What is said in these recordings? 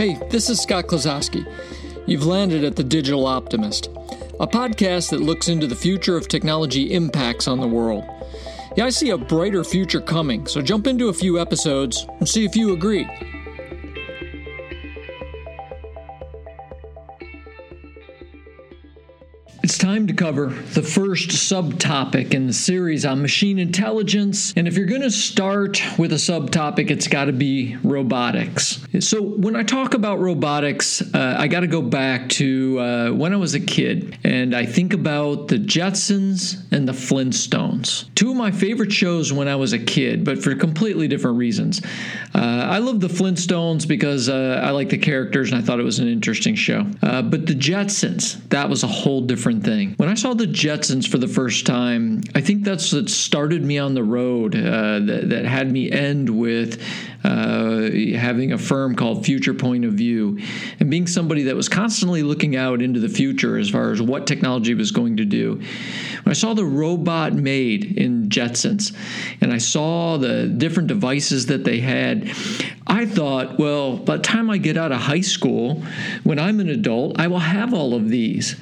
Hey, this is Scott Klososky. You've landed at The Digital Optimist, a podcast that looks into the future of technology impacts on the world. Yeah, I see a brighter future coming, so jump into a few episodes and see if you agree. Time to cover the first subtopic in the series on machine intelligence. And if you're going to start with a subtopic, it's got to be robotics. So, when I talk about robotics, uh, I got to go back to uh, when I was a kid and I think about the Jetsons and the Flintstones. Two of my favorite shows when I was a kid, but for completely different reasons. Uh, I love the Flintstones because uh, I like the characters and I thought it was an interesting show. Uh, but the Jetsons, that was a whole different different When I saw the Jetsons for the first time, I think that's what started me on the road uh, that, that had me end with uh, having a firm called Future Point of View and being somebody that was constantly looking out into the future as far as what technology was going to do. When I saw the robot maid in Jetsons and I saw the different devices that they had, I thought, well, by the time I get out of high school, when I'm an adult, I will have all of these.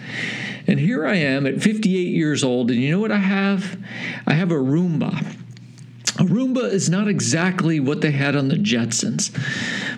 And here I am at 58 years old, and you know what I have? I have a Roomba. A Roomba is not exactly what they had on the Jetsons.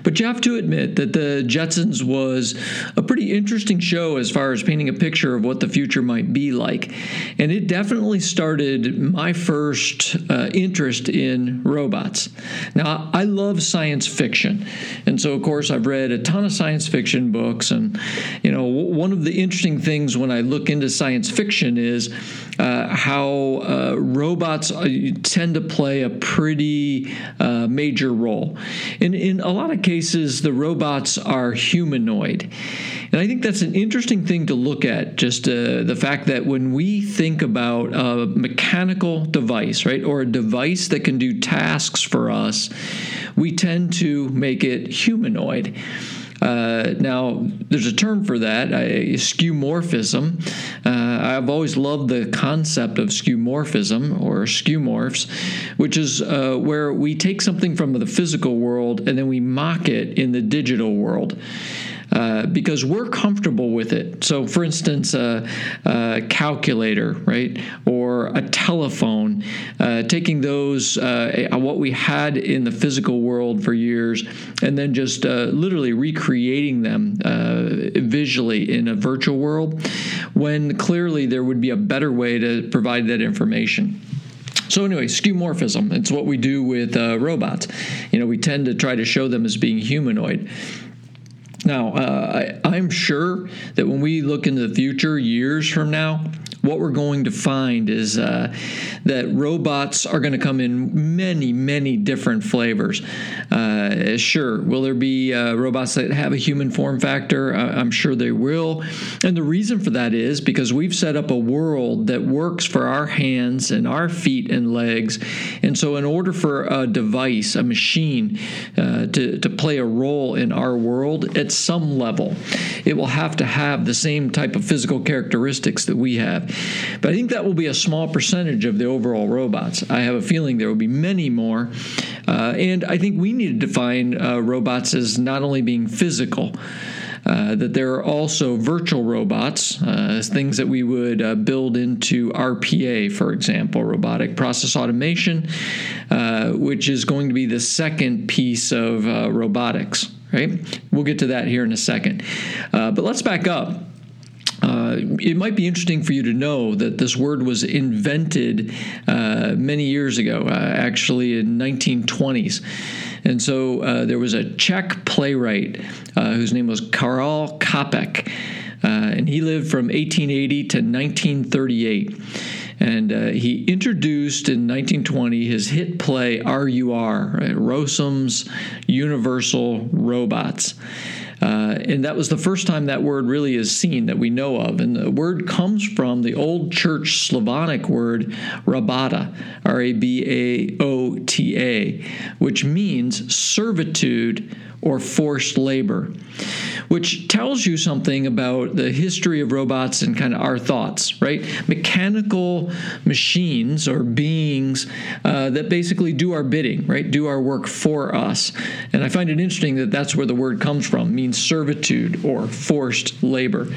But you have to admit that the Jetsons was a pretty interesting show as far as painting a picture of what the future might be like. And it definitely started my first uh, interest in robots. Now, I love science fiction. And so, of course, I've read a ton of science fiction books. And, you know, one of the interesting things when I look into science fiction is uh, how uh, robots uh, tend to play a pretty uh, major role. In, in a lot of cases, the robots are humanoid. And I think that's an interesting thing to look at, just uh, the fact that when we think about a mechanical device, right, or a device that can do tasks for us, we tend to make it humanoid. Uh, now, there's a term for that, uh, skeuomorphism. Uh, I've always loved the concept of skeuomorphism or skeuomorphs, which is uh, where we take something from the physical world and then we mock it in the digital world. Uh, because we're comfortable with it. So, for instance, a, a calculator, right, or a telephone, uh, taking those, uh, what we had in the physical world for years, and then just uh, literally recreating them uh, visually in a virtual world, when clearly there would be a better way to provide that information. So anyway, skeuomorphism. It's what we do with uh, robots. You know, we tend to try to show them as being humanoid. Now, uh, I, I'm sure that when we look into the future, years from now, what we're going to find is uh, that robots are going to come in many, many different flavors. Uh, sure, will there be uh, robots that have a human form factor? I'm sure they will. And the reason for that is because we've set up a world that works for our hands and our feet and legs. And so, in order for a device, a machine, uh, to, to play a role in our world some level, it will have to have the same type of physical characteristics that we have. But I think that will be a small percentage of the overall robots. I have a feeling there will be many more. Uh, and I think we need to define uh, robots as not only being physical. Uh, that there are also virtual robots, uh, things that we would uh, build into RPA, for example, robotic process automation, uh, which is going to be the second piece of uh, robotics, right? We'll get to that here in a second. Uh, but let's back up. Uh, it might be interesting for you to know that this word was invented uh, many years ago, uh, actually in 1920s. And so uh, there was a Czech playwright uh, whose name was Karel Čapek, and he lived from 1880 to 1938 and uh, he introduced in 1920 his hit play RUR, right? Rossum's Universal Robots. Uh, and that was the first time that word really is seen that we know of. And the word comes from the Old Church Slavonic word rabata, R A B A O T A, which means servitude or forced labor, which tells you something about the history of robots and kind of our thoughts, right? Mechanical machines or beings uh, that basically do our bidding, right? Do our work for us. And I find it interesting that that's where the word comes from, means servitude or forced labor.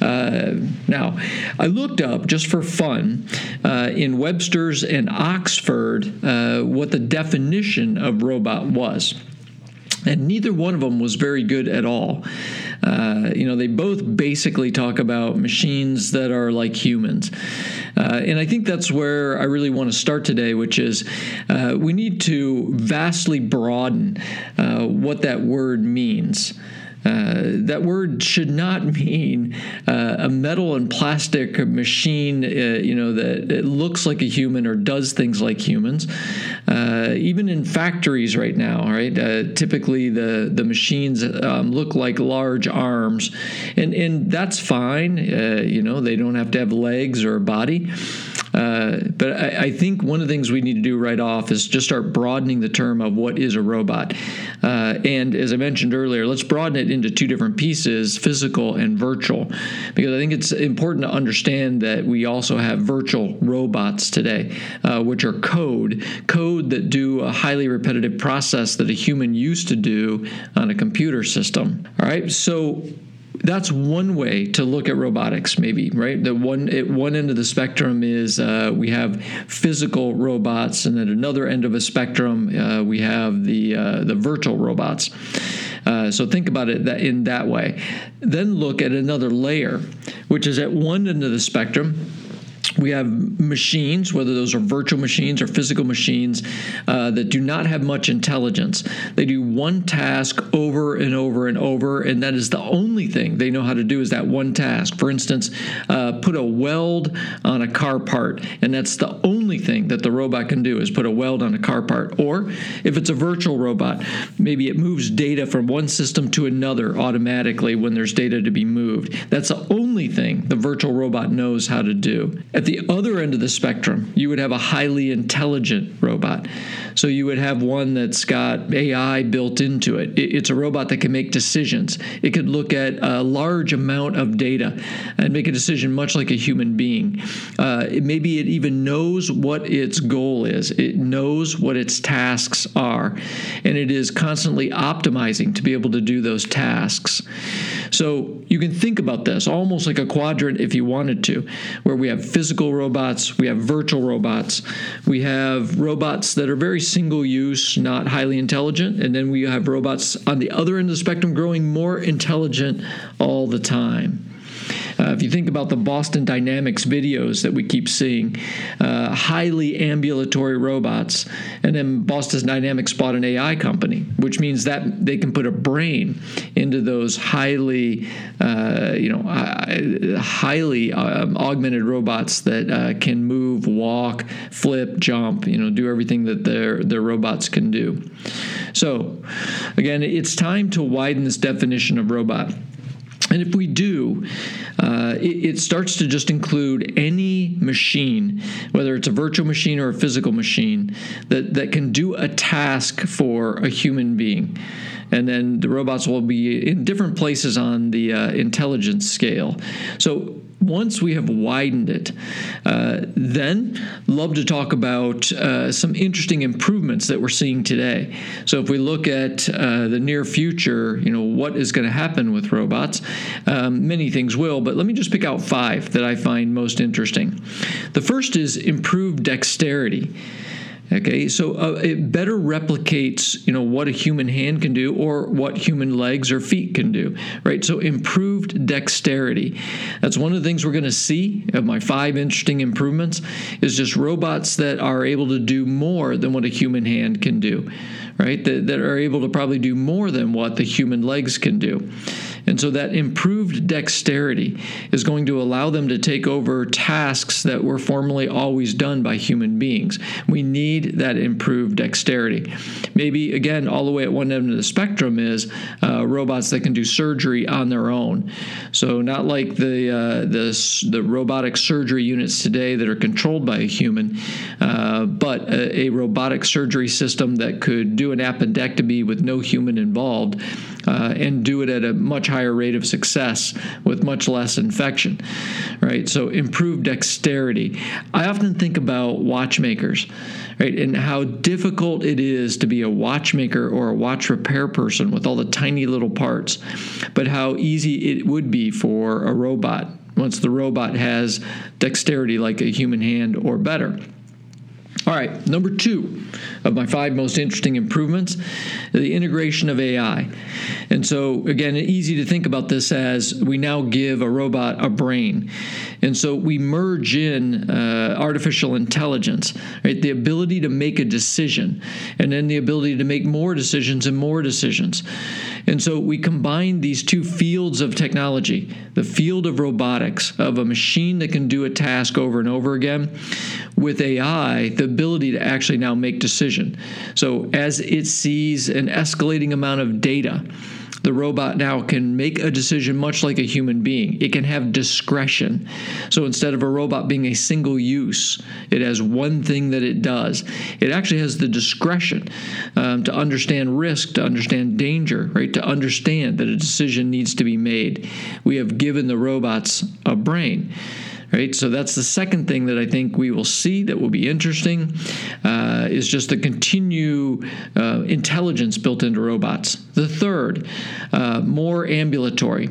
Uh, now, I looked up just for fun uh, in Webster's and Oxford uh, what the definition of robot was and neither one of them was very good at all. Uh, you know, they both basically talk about machines that are like humans. Uh, and I think that's where I really want to start today, which is uh, we need to vastly broaden uh, what that word means. Uh, that word should not mean uh, a metal and plastic machine, uh, you know, that it looks like a human or does things like humans. Uh, even in factories right now, right? Uh, typically, the the machines um, look like large arms, and and that's fine. you know, they don't have to have legs or a body. Uh, but I, I, think one of the things we need to do right off is just start broadening the term of what is a robot. Uh, and as I mentioned earlier, let's broaden it into two different pieces physical and virtual. Because I think it's important to understand that we also have virtual robots today, uh, which are code, code that do a highly repetitive process that a human used to do on a computer system. All right, so that's one way to look at robotics, maybe right. The one at one end of the spectrum is uh, we have physical robots, and at another end of a spectrum uh, we have the uh, the virtual robots. Uh, so think about it that in that way. Then look at another layer, which is at one end of the spectrum we have machines, whether those are virtual machines or physical machines, uh, that do not have much intelligence. They do one task over and over and over, and that is the only thing they know how to do is that one task. For instance, uh, put a weld on a car part, and that's the only thing that the robot can do is put a weld on a car part. Or if it's a virtual robot, maybe it moves data from one system to another automatically when there's data to be moved. That's the only thing the virtual robot knows how to do. At the other end of the spectrum, you would have a highly intelligent robot. So you would have one that's got AI built into it. It's a robot that can make decisions. It could look at a large amount of data and make a decision much like a human being. Uh, maybe it even knows what its goal is, it knows what its tasks are, and it is constantly optimizing to be able to do those tasks. So you can think about this almost like a quadrant if you wanted to, where we have physical robots, we have virtual robots, we have robots that are very single use, not highly intelligent, and then we have robots on the other end of the spectrum growing more intelligent all the time. Uh, if you think about the Boston Dynamics videos that we keep seeing, uh, highly ambulatory robots, and then Boston Dynamics bought an AI company, which means that they can put a brain into those highly, uh, you know, uh, highly um, augmented robots that uh, can move, walk, flip, jump, you know, do everything that their their robots can do. So, again, it's time to widen this definition of robot. And if we do, uh, it, it, starts to just include any machine, whether it's a virtual machine or a physical machine, that, that can do a task for a human being. And then the robots will be in different places on the uh, intelligence scale. So once we have widened it, uh, then love to talk about uh, some interesting improvements that we're seeing today. So if we look at uh, the near future, you know what is going to happen with robots. Um, many things will, but let me just pick out five that I find most interesting. The first is improved dexterity. Okay, so uh, it better replicates, you know, what a human hand can do or what human legs or feet can do, right? So improved dexterity. That's one of the things we're going to see of my five interesting improvements is just robots that are able to do more than what a human hand can do, right? That, that are able to probably do more than what the human legs can do. And so that improved dexterity is going to allow them to take over tasks that were formerly always done by human beings. We need that improved dexterity. Maybe, again, all the way at one end of the spectrum is uh, robots that can do surgery on their own. So, not like the, uh, the, the robotic surgery units today that are controlled by a human, uh, but a, a robotic surgery system that could do an appendectomy with no human involved uh, and do it at a much higher rate of success with much less infection, right? So improved dexterity. I often think about watchmakers, right, and how difficult it is to be a watchmaker or a watch repair person with all the tiny little parts, but how easy it would be for a robot once the robot has dexterity like a human hand or better. All right, number two of my five most interesting improvements the integration of AI. And so, again, easy to think about this as we now give a robot a brain. And so we merge in uh, artificial intelligence, right? The ability to make a decision, and then the ability to make more decisions and more decisions. And so we combine these two fields of technology the field of robotics, of a machine that can do a task over and over again, with AI, the ability to actually now make decision. So as it sees an escalating amount of data, the robot now can make a decision much like a human being. It can have discretion. So instead of a robot being a single use, it has one thing that it does. It actually has the discretion um, to understand risk, to understand danger, right? To understand that a decision needs to be made. We have given the robots a brain right? So that's the second thing that I think we will see that will be interesting uh, is just the continue uh, intelligence built into robots. The third, uh, more ambulatory.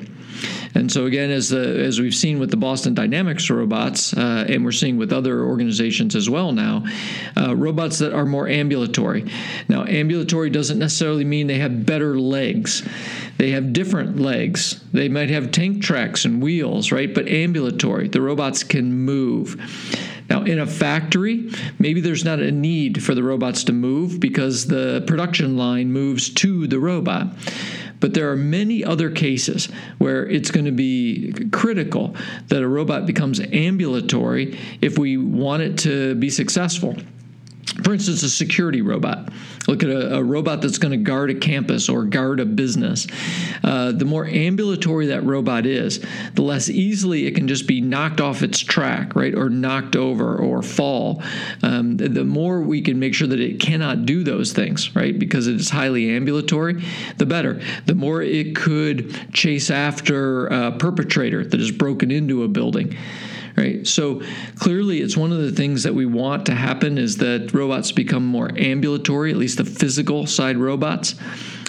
And so again, as the, as we've seen with the Boston Dynamics robots, uh, and we're seeing with other organizations as well now, uh, robots that are more ambulatory. Now, ambulatory doesn't necessarily mean they have better legs. They have different legs. They might have tank tracks and wheels, right? But ambulatory, the robots can move. Now, in a factory, maybe there's not a need for the robots to move because the production line moves to the robot. But there are many other cases where it's going to be critical that a robot becomes ambulatory if we want it to be successful. For instance, a security robot. Look at a, a robot that's going to guard a campus or guard a business. Uh, the more ambulatory that robot is, the less easily it can just be knocked off its track, right, or knocked over or fall. Um, the, the more we can make sure that it cannot do those things, right, because it is highly ambulatory, the better. The more it could chase after a perpetrator that has broken into a building right? So clearly, it's one of the things that we want to happen is that robots become more ambulatory, at least the physical side robots.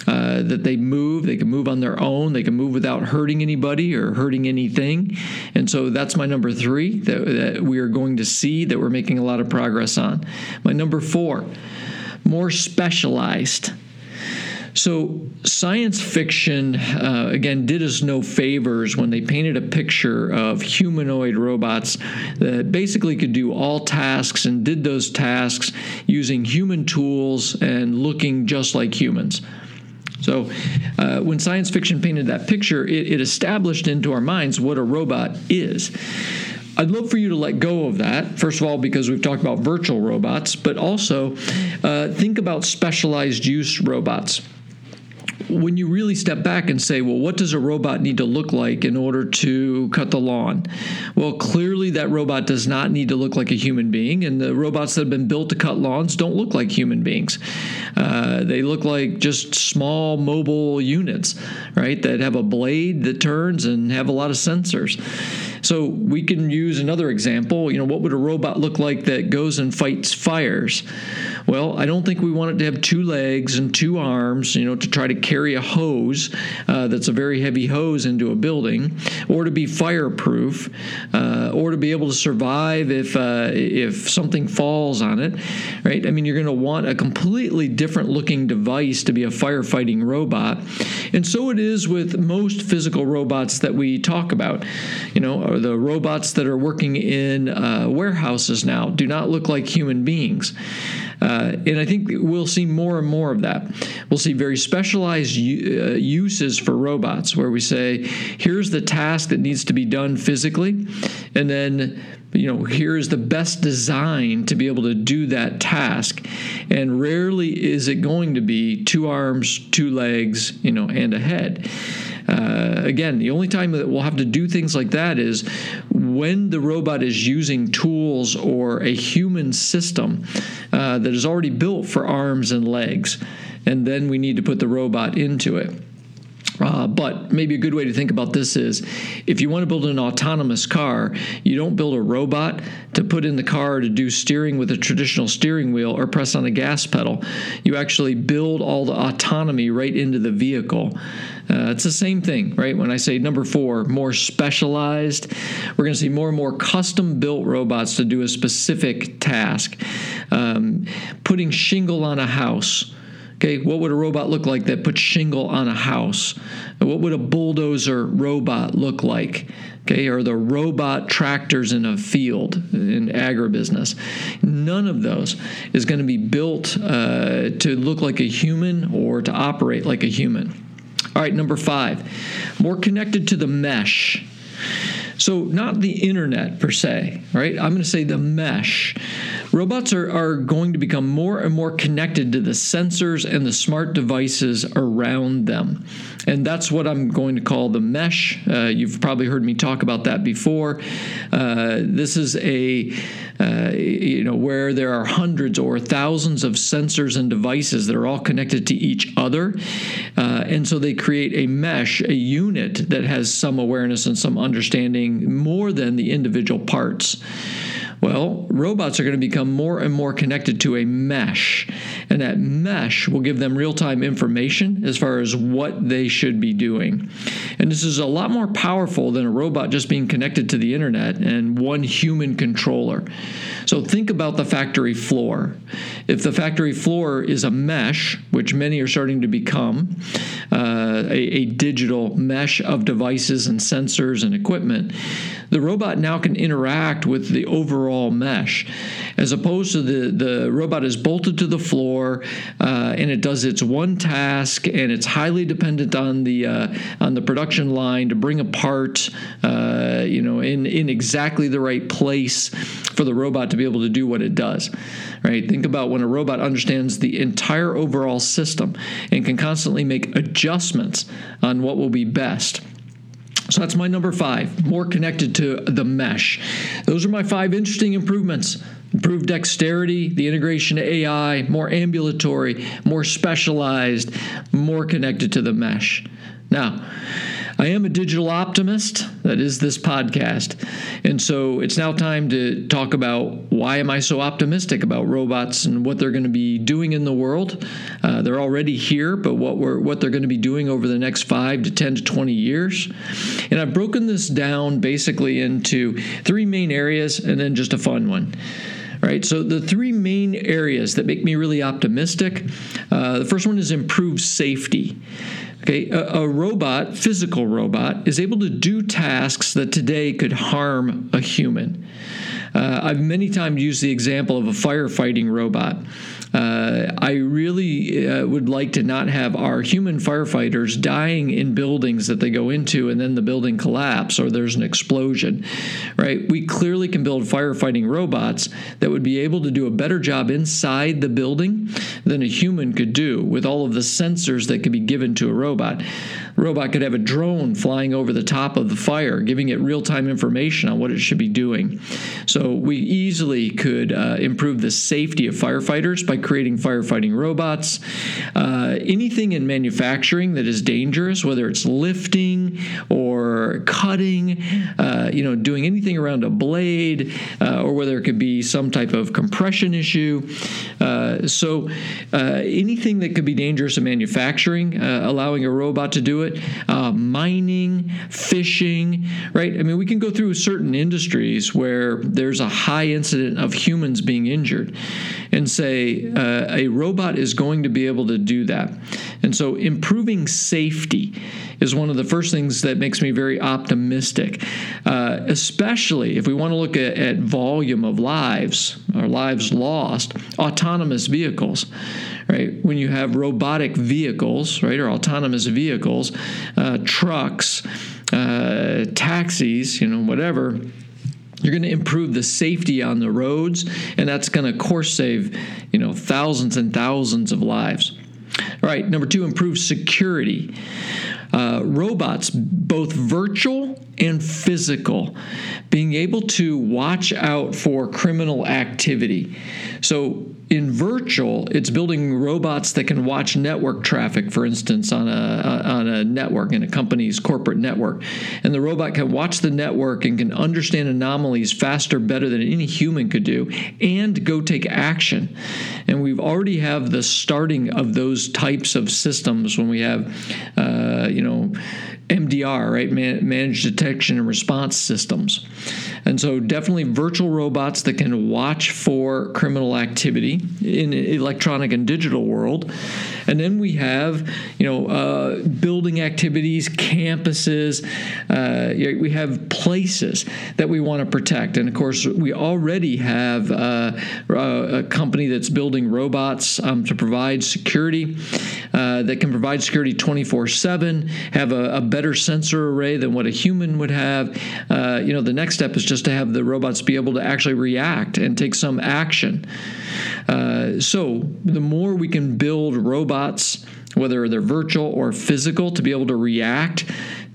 Uh, that they move, they can move on their own, they can move without hurting anybody or hurting anything. And so that's my number three that, that we are going to see that we're making a lot of progress on. My number four, more specialized. So, science fiction, uh, again, did us no favors when they painted a picture of humanoid robots that basically could do all tasks and did those tasks using human tools and looking just like humans. So, uh, when science fiction painted that picture, it, it established into our minds what a robot is. I'd love for you to let go of that, first of all, because we've talked about virtual robots, but also uh, think about specialized use robots when you really step back and say, well, what does a robot need to look like in order to cut the lawn? Well, clearly that robot does not need to look like a human being, and the robots that have been built to cut lawns don't look like human beings. Uh, they look like just small mobile units, right, that have a blade that turns and have a lot of sensors. So we can use another example. You know, what would a robot look like that goes and fights fires? Well, I don't think we want it to have two legs and two arms, you know, to try to carry a hose uh, that's a very heavy hose into a building, or to be fireproof, uh, or to be able to survive if uh, if something falls on it, right? I mean, you're going to want a completely different looking device to be a firefighting robot, and so it is with most physical robots that we talk about. You know, the robots that are working in uh, warehouses now do not look like human beings. Uh, and I think we'll see more and more of that. We'll see very specialized u- uh, uses for robots where we say, here's the task that needs to be done physically, and then you know, here's the best design to be able to do that task. And rarely is it going to be two arms, two legs, you know, and a head. Uh, again, the only time that we'll have to do things like that is when the robot is using tools or a human system uh, that is already built for arms and legs. And then we need to put the robot into it. Uh, but maybe a good way to think about this is if you want to build an autonomous car, you don't build a robot to put in the car to do steering with a traditional steering wheel or press on a gas pedal. You actually build all the autonomy right into the vehicle. Uh, it's the same thing, right? When I say number four, more specialized, we're going to see more and more custom built robots to do a specific task. Um, putting shingle on a house Okay, what would a robot look like that puts shingle on a house? What would a bulldozer robot look like? Okay, or the robot tractors in a field in agribusiness. None of those is going to be built uh, to look like a human or to operate like a human. All right, number five, more connected to the mesh. So, not the internet per se, right? I'm going to say the mesh. Robots are, are going to become more and more connected to the sensors and the smart devices around them. And that's what I'm going to call the mesh. Uh, you've probably heard me talk about that before. Uh, this is a uh, you know where there are hundreds or thousands of sensors and devices that are all connected to each other, uh, and so they create a mesh, a unit that has some awareness and some understanding more than the individual parts. Well, robots are going to become more and more connected to a mesh, and that mesh will give them real time information as far as what they should be doing. And this is a lot more powerful than a robot just being connected to the internet and one human controller. So think about the factory floor. If the factory floor is a mesh, which many are starting to become, uh, a, a digital mesh of devices and sensors and equipment, the robot now can interact with the overall mesh as opposed to the, the robot is bolted to the floor uh, and it does its one task and it's highly dependent on the uh, on the production line to bring a part uh, you know in in exactly the right place for the robot to be able to do what it does right? Think about when a robot understands the entire overall system and can constantly make adjustments on what will be best. So that's my number five, more connected to the mesh. Those are my five interesting improvements improved dexterity, the integration of AI, more ambulatory, more specialized, more connected to the mesh. Now, I am a digital optimist. That is this podcast. And so it's now time to talk about why am I so optimistic about robots and what they're going to be doing in the world. Uh, they're already here, but what we're what they're going to be doing over the next five to ten to twenty years. And I've broken this down basically into three main areas and then just a fun one right? So the three main areas that make me really optimistic. Uh, the first one is improved safety. Okay, a, a, robot, physical robot, is able to do tasks that today could harm a human. Uh, I've many times used the example of a firefighting robot. Uh, I really uh, would like to not have our human firefighters dying in buildings that they go into and then the building collapse or there's an explosion, right? We clearly can build firefighting robots that would be able to do a better job inside the building than a human could do with all of the sensors that could be given to a robot robot could have a drone flying over the top of the fire, giving it real time information on what it should be doing. So we easily could uh, improve the safety of firefighters by creating firefighting robots. Uh, anything in manufacturing that is dangerous, whether it's lifting or cutting, uh, you know, doing anything around a blade, uh, or whether it could be some type of compression issue. Uh, so uh, anything that could be dangerous in manufacturing, allowing a robot to do it it, uh, mining, fishing, right? I mean, we can go through certain industries where there's a high incident of humans being injured and say a, uh, a robot is going to be able to do that. And so improving safety is one of the first things that makes me very optimistic, uh, especially if we want to look at, at volume of lives or lives lost, autonomous vehicles right? When you have robotic vehicles, right, or autonomous vehicles, uh, trucks, uh, taxis, you know, whatever. You're going to improve the safety on the roads, and that's going to, of course, save you know thousands and thousands of lives. All right, number two, improve security. Uh, robots, both virtual and physical, being able to watch out for criminal activity. So, in virtual, it's building robots that can watch network traffic, for instance, on a on a network in a company's corporate network, and the robot can watch the network and can understand anomalies faster, better than any human could do, and go take action. And we've already have the starting of those types of systems when we have, uh, you know MDR, right? Man- managed detection and response systems. And so, definitely virtual robots that can watch for criminal activity in electronic and digital world. And then we have, you know, uh, building activities, campuses. Uh, we have places that we want to protect. And of course, we already have uh, a company that's building robots um, to provide security uh, that can provide security 24 7, have a, a better sensor array than what a human would have. Uh, you know, the next step is just to have the robots be able to actually react and take some action. Uh, so, the more we can build robots, whether they're virtual or physical, to be able to react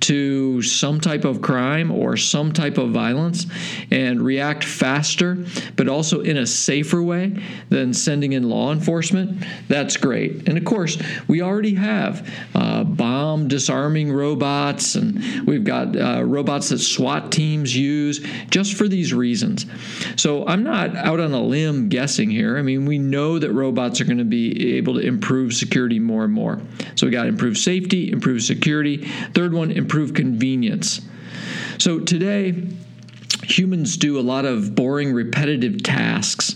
to some type of crime or some type of violence and react faster, but also in a safer way than sending in law enforcement, that's great. And of course, we already have uh, bomb disarming robots, and we've got uh, robots that SWAT teams use just for these reasons. So I'm not out on a limb guessing here. I mean, we know that robots are going to be able to improve security more and more. So we got to improve safety, improve security. Third one, improve convenience. So today, humans do a lot of boring, repetitive tasks.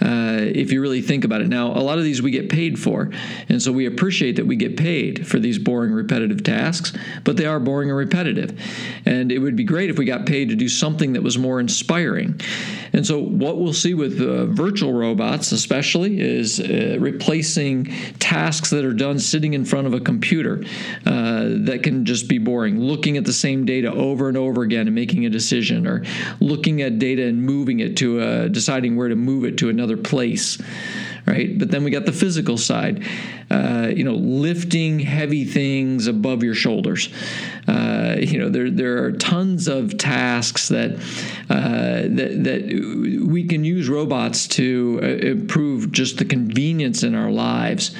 Uh, if you really think about it. Now, a lot of these we get paid for, and so we appreciate that we get paid for these boring, repetitive tasks, but they are boring and repetitive. And it would be great if we got paid to do something that was more inspiring. And so, what we'll see with uh, virtual robots, especially, is uh, replacing tasks that are done sitting in front of a computer uh, that can just be boring, looking at the same data over and over again and making a decision, or looking at data and moving it to a, deciding where to move it to another place right? But then we got the physical side, uh, you know, lifting heavy things above your shoulders. Uh, you know, there there are tons of tasks that uh, that that we can use robots to uh, improve just the convenience in our lives.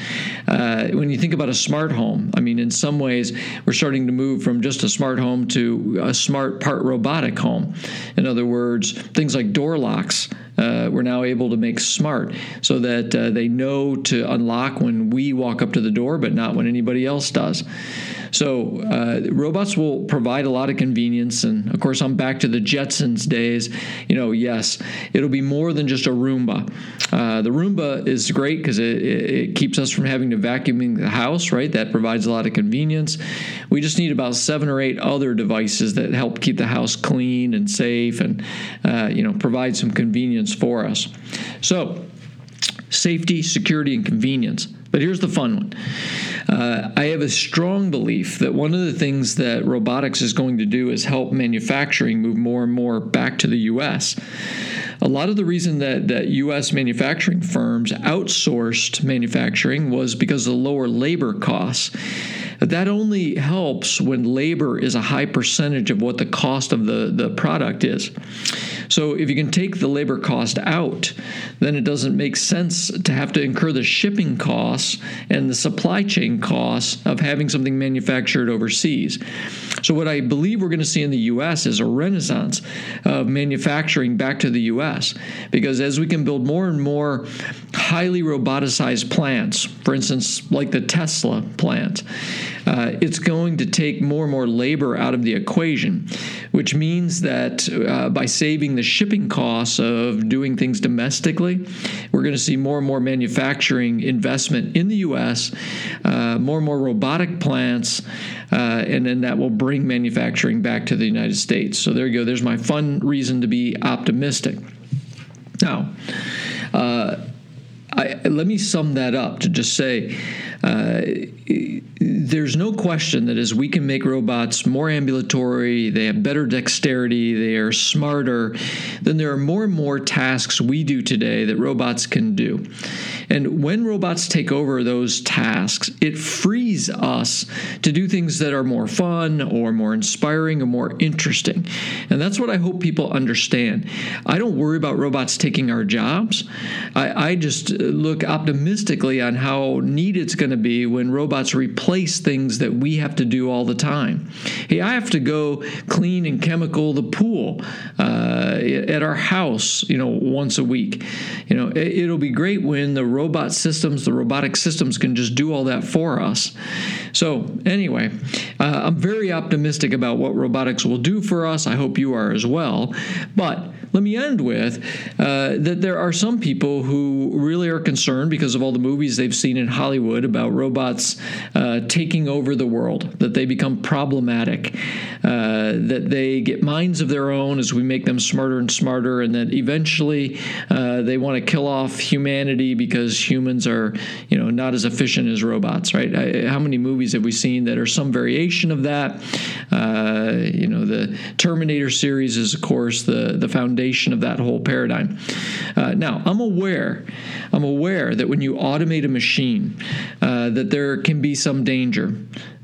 Uh, when you think about a smart home, I mean, in some ways, we're starting to move from just a smart home to a smart part robotic home. In other words, things like door locks uh, we're now able to make smart so that uh, they know to unlock when we walk up to the door, but not when anybody else does. So uh, robots will provide a lot of convenience, and of course, I'm back to the Jetsons days. You know, yes, it'll be more than just a Roomba. Uh, the Roomba is great because it, it, keeps us from having to vacuuming the house, right? That provides a lot of convenience. We just need about seven or eight other devices that help keep the house clean and safe, and uh, you know, provide some convenience for us. So safety, security, and convenience. But here's the fun one. Uh, I have a strong belief that one of the things that robotics is going to do is help manufacturing move more and more back to the U.S. A lot of the reason that, that U.S. manufacturing firms outsourced manufacturing was because of the lower labor costs. That only helps when labor is a high percentage of what the cost of the, the product is. So if you can take the labor cost out, then it doesn't make sense to have to incur the shipping costs and the supply chain costs of having something manufactured overseas. So what I believe we're going to see in the US is a renaissance of manufacturing back to the US because as we can build more and more highly roboticized plants, for instance, like the Tesla plant, uh, it's going to take more and more labor out of the equation, which means that uh, by saving the shipping costs of doing things domestically, we're going to see more and more manufacturing investment in the U.S., uh, more and more robotic plants, uh, and then that will bring manufacturing back to the United States. So there you go. There's my fun reason to be optimistic. Now, uh, I, let me sum that up to just say uh, there's no question that as we can make robots more ambulatory, they have better dexterity, they are smarter, then there are more and more tasks we do today that robots can do. And when robots take over those tasks, it frees us to do things that are more fun or more inspiring or more interesting. And that's what I hope people understand. I don't worry about robots taking our jobs. I, I just look optimistically on how neat it's going to be when robots replace things that we have to do all the time. Hey, I have to go clean and chemical the pool uh, at our house, you know, once a week. You know, it, will be great when the robot systems, the robotic systems can just do all that for us. So, anyway, uh, I'm very optimistic about what robotics will do for us. I hope you are as well. But let me end with uh, that there are some people who really are concerned because of all the movies they've seen in Hollywood about robots uh, taking over the world, that they become problematic, uh, that they get minds of their own as we make them smarter and smarter, and that eventually uh, they want to kill off humanity because humans are, you know, not as efficient as robots, right? I, how many movies have we seen that are some variation of that? Uh, you know, the Terminator series is, of course, the the foundation of that whole paradigm. Uh, now, I'm aware, I'm aware that when you automate a machine, uh, that there can be some danger.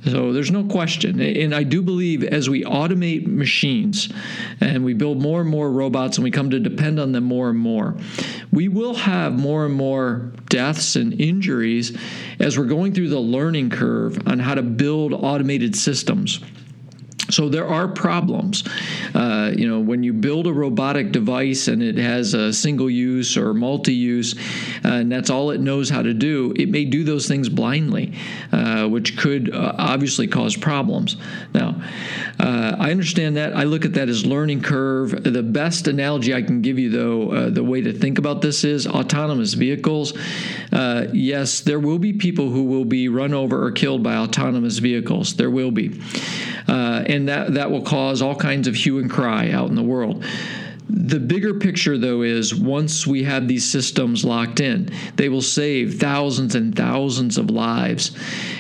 So there's no question. And I do believe as we automate machines and we build more and more robots and we come to depend on them more and more, we will have more and more deaths and injuries as we're going through the learning curve on how to build automated systems. So there are problems. Uh, you know, when you build a robotic device and it has a single use or multi use, uh, and that's all it knows how to do, it may do those things blindly, uh, which could uh, obviously cause problems. Now, uh, I understand that. I look at that as learning curve. The best analogy I can give you, though, uh, the way to think about this is autonomous vehicles. yes, there will be people who will be run over or killed by autonomous vehicles. There will be uh, and that that will cause all kinds of hue and cry out in the world. The bigger picture, though, is once we have these systems locked in, they will save thousands and thousands of lives.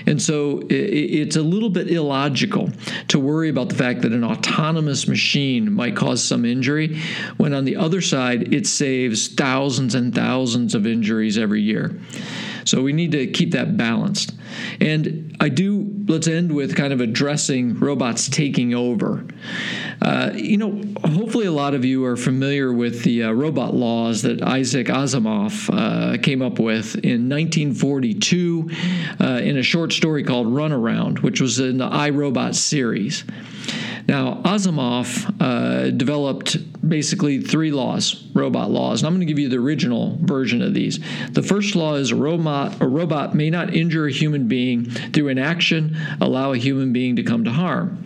And so it's a little bit illogical to worry about the fact that an autonomous machine might cause some injury, when on the other side, it saves thousands and thousands of injuries every year. So we need to keep that balanced. And I do, let's end with kind of addressing robots taking over. Uh, you know, hopefully a lot of you are familiar with the uh, robot laws that Isaac Asimov uh, came up with in 1942 uh, in a short story called Runaround, which was in the I, Robot series. Now, Asimov uh, developed basically three laws, robot laws, and I'm going to give you the original version of these. The first law is a robot, a robot may not injure a human being through inaction, allow a human being to come to harm.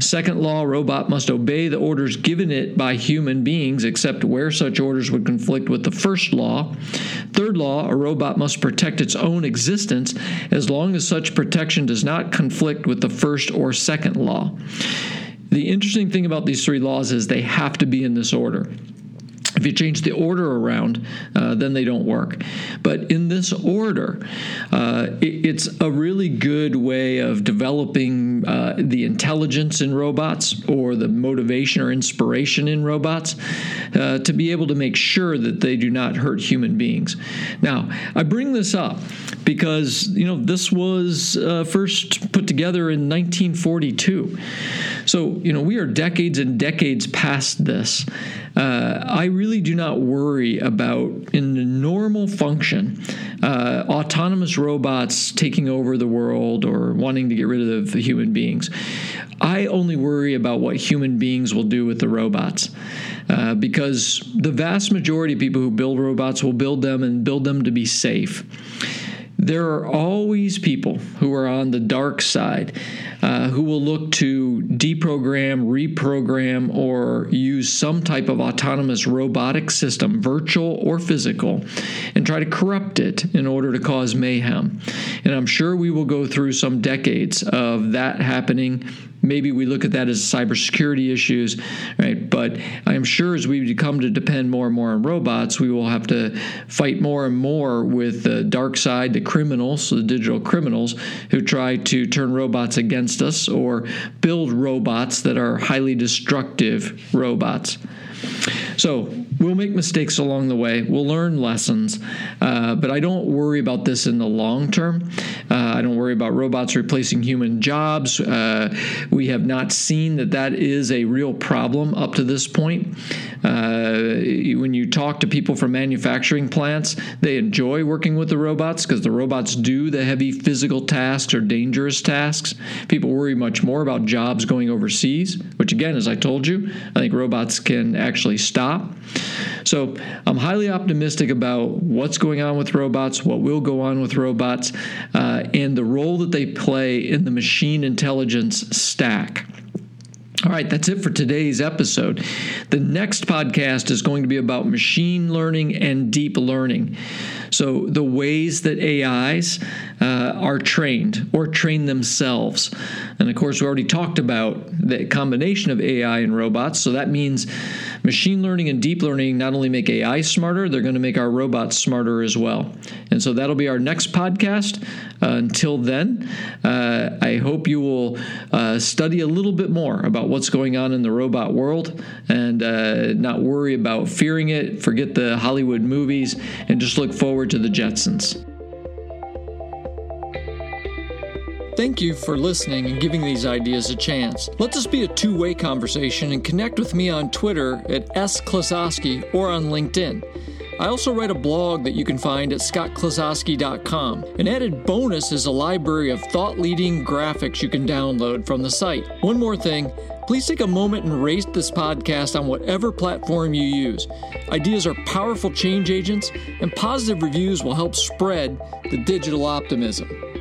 Second law, a robot must obey the orders given it by human beings, except where such orders would conflict with the first law. Third law, a robot must protect its own existence as long as such protection does not conflict with the first or second law. The interesting thing about these three laws is they have to be in this order. If you change the order around, uh, then they don't work. But in this order, uh, it, it's a really good way of developing uh, the intelligence in robots or the motivation or inspiration in robots uh, to be able to make sure that they do not hurt human beings. Now, I bring this up because you know this was uh, first put together in 1942. So, you know, we are decades and decades past this. Uh, I really do not worry about, in the normal function, uh, autonomous robots taking over the world or wanting to get rid of the human beings. I only worry about what human beings will do with the robots. Uh, because the vast majority of people who build robots will build them and build them to be safe there are always people who are on the dark side uh, who will look to deprogram, reprogram, or use some type of autonomous robotic system, virtual or physical, and try to corrupt it in order to cause mayhem. And I'm sure we will go through some decades of that happening maybe we look at that as cybersecurity issues, right? But I'm sure as we come to depend more and more on robots, we will have to fight more and more with the dark side, the criminals, the digital criminals who try to turn robots against us or build robots that are highly destructive robots. So we'll make mistakes along the way. We'll learn lessons, uh, but I don't worry about this in the long term. Uh, I don't worry about robots replacing human jobs. Uh, we have not seen that that is a real problem up to this point. Uh, when you talk to people from manufacturing plants, they enjoy working with the robots because the robots do the heavy physical tasks or dangerous tasks. People worry much more about jobs going overseas, which, again, as I told you, I think robots can actually stop. So I'm highly optimistic about what's going on with robots, what will go on with robots, uh, and the role that they play in the machine intelligence stack. All right, that's it for today's episode. The next podcast is going to be about machine learning and deep learning. So, the ways that AIs uh, are trained or train themselves. And of course, we already talked about the combination of AI and robots. So, that means machine learning and deep learning not only make AI smarter, they're going to make our robots smarter as well. And so, that'll be our next podcast. Uh, until then, uh, I hope you will uh, study a little bit more about what's going on in the robot world and uh, not worry about fearing it, forget the Hollywood movies, and just look forward to the Jetsons. Thank you for listening and giving these ideas a chance. Let this be a two way conversation and connect with me on Twitter at sklososky or on LinkedIn. I also write a blog that you can find at scottklososky.com. An added bonus is a library of thought leading graphics you can download from the site. One more thing please take a moment and rate this podcast on whatever platform you use. Ideas are powerful change agents, and positive reviews will help spread the digital optimism.